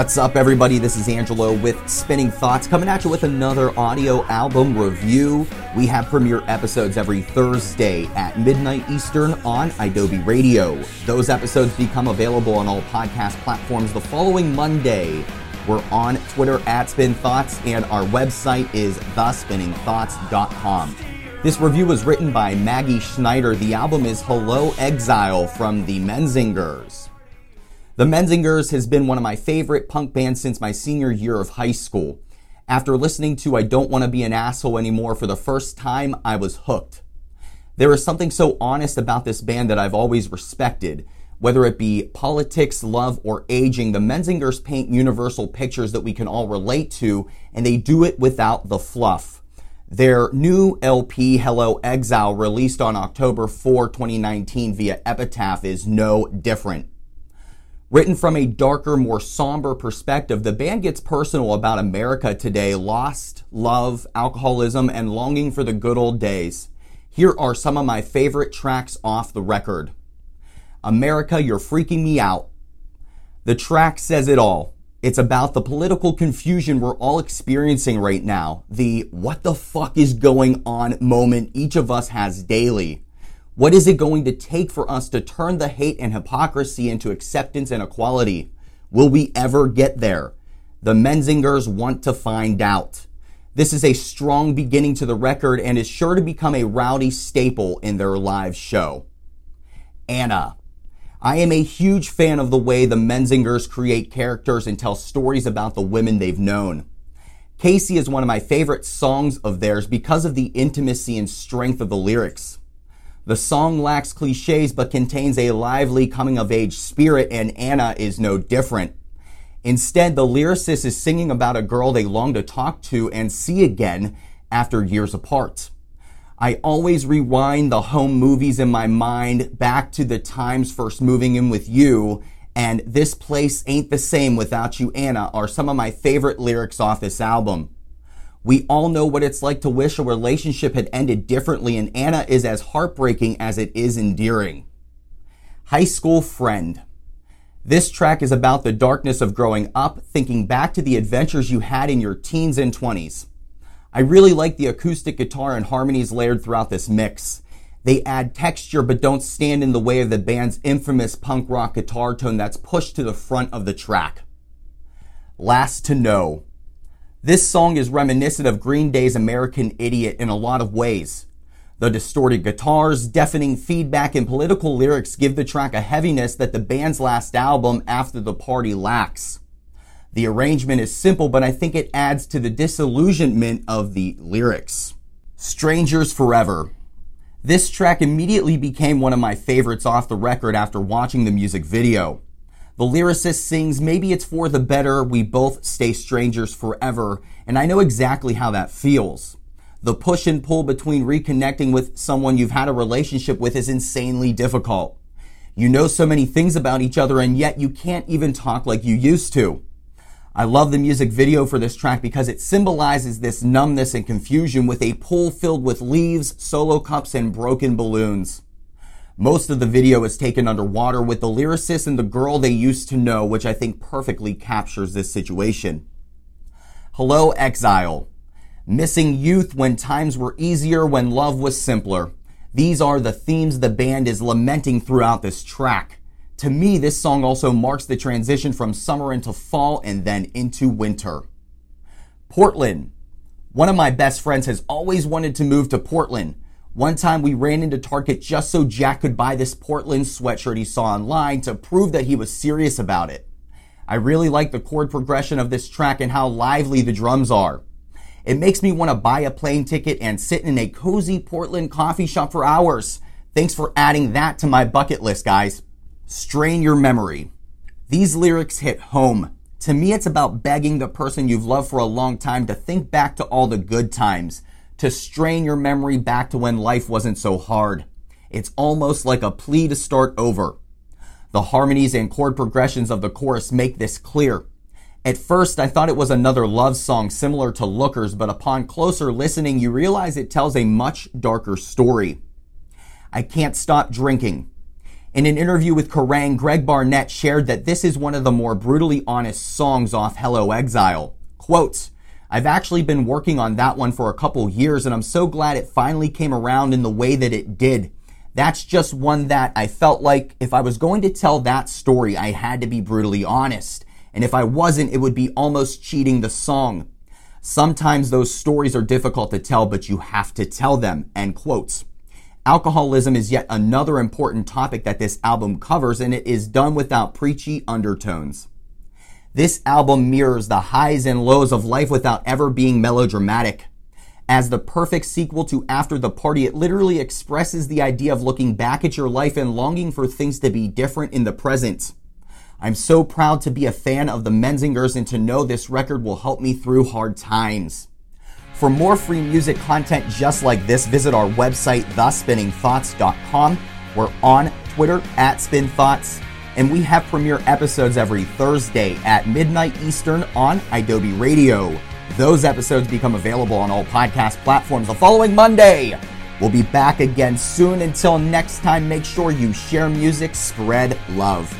What's up, everybody? This is Angelo with Spinning Thoughts coming at you with another audio album review. We have premiere episodes every Thursday at midnight Eastern on Adobe Radio. Those episodes become available on all podcast platforms the following Monday. We're on Twitter at Spin Thoughts, and our website is thespinningthoughts.com. This review was written by Maggie Schneider. The album is Hello Exile from the Menzingers. The Menzingers has been one of my favorite punk bands since my senior year of high school. After listening to I Don't Want to Be an Asshole Anymore for the first time, I was hooked. There is something so honest about this band that I've always respected. Whether it be politics, love, or aging, the Menzingers paint universal pictures that we can all relate to, and they do it without the fluff. Their new LP, Hello Exile, released on October 4, 2019 via Epitaph, is no different. Written from a darker, more somber perspective, the band gets personal about America today lost, love, alcoholism, and longing for the good old days. Here are some of my favorite tracks off the record America, You're Freaking Me Out. The track says it all. It's about the political confusion we're all experiencing right now, the what the fuck is going on moment each of us has daily. What is it going to take for us to turn the hate and hypocrisy into acceptance and equality? Will we ever get there? The Menzingers want to find out. This is a strong beginning to the record and is sure to become a rowdy staple in their live show. Anna. I am a huge fan of the way the Menzingers create characters and tell stories about the women they've known. Casey is one of my favorite songs of theirs because of the intimacy and strength of the lyrics. The song lacks cliches but contains a lively coming of age spirit, and Anna is no different. Instead, the lyricist is singing about a girl they long to talk to and see again after years apart. I always rewind the home movies in my mind back to the times first moving in with you, and This Place Ain't the Same Without You, Anna, are some of my favorite lyrics off this album. We all know what it's like to wish a relationship had ended differently, and Anna is as heartbreaking as it is endearing. High School Friend. This track is about the darkness of growing up, thinking back to the adventures you had in your teens and 20s. I really like the acoustic guitar and harmonies layered throughout this mix. They add texture but don't stand in the way of the band's infamous punk rock guitar tone that's pushed to the front of the track. Last to Know. This song is reminiscent of Green Day's American Idiot in a lot of ways. The distorted guitars, deafening feedback, and political lyrics give the track a heaviness that the band's last album, After the Party, lacks. The arrangement is simple, but I think it adds to the disillusionment of the lyrics. Strangers Forever. This track immediately became one of my favorites off the record after watching the music video. The lyricist sings, Maybe it's for the better, we both stay strangers forever, and I know exactly how that feels. The push and pull between reconnecting with someone you've had a relationship with is insanely difficult. You know so many things about each other, and yet you can't even talk like you used to. I love the music video for this track because it symbolizes this numbness and confusion with a pool filled with leaves, solo cups, and broken balloons. Most of the video is taken underwater with the lyricist and the girl they used to know, which I think perfectly captures this situation. Hello, Exile. Missing youth when times were easier, when love was simpler. These are the themes the band is lamenting throughout this track. To me, this song also marks the transition from summer into fall and then into winter. Portland. One of my best friends has always wanted to move to Portland. One time we ran into Target just so Jack could buy this Portland sweatshirt he saw online to prove that he was serious about it. I really like the chord progression of this track and how lively the drums are. It makes me want to buy a plane ticket and sit in a cozy Portland coffee shop for hours. Thanks for adding that to my bucket list, guys. Strain your memory. These lyrics hit home. To me, it's about begging the person you've loved for a long time to think back to all the good times to strain your memory back to when life wasn't so hard. It's almost like a plea to start over. The harmonies and chord progressions of the chorus make this clear. At first, I thought it was another love song similar to Lookers, but upon closer listening, you realize it tells a much darker story. I can't stop drinking. In an interview with Kerrang, Greg Barnett shared that this is one of the more brutally honest songs off Hello Exile. Quote, I've actually been working on that one for a couple years and I'm so glad it finally came around in the way that it did. That's just one that I felt like if I was going to tell that story, I had to be brutally honest. And if I wasn't, it would be almost cheating the song. Sometimes those stories are difficult to tell, but you have to tell them. End quotes. Alcoholism is yet another important topic that this album covers, and it is done without preachy undertones. This album mirrors the highs and lows of life without ever being melodramatic. As the perfect sequel to After the Party, it literally expresses the idea of looking back at your life and longing for things to be different in the present. I'm so proud to be a fan of the Menzingers and to know this record will help me through hard times. For more free music content just like this, visit our website, thespinningthoughts.com. We're on Twitter at SpinThoughts, and we have premiere episodes every Thursday at midnight Eastern on Adobe Radio. Those episodes become available on all podcast platforms the following Monday. We'll be back again soon. Until next time, make sure you share music, spread love.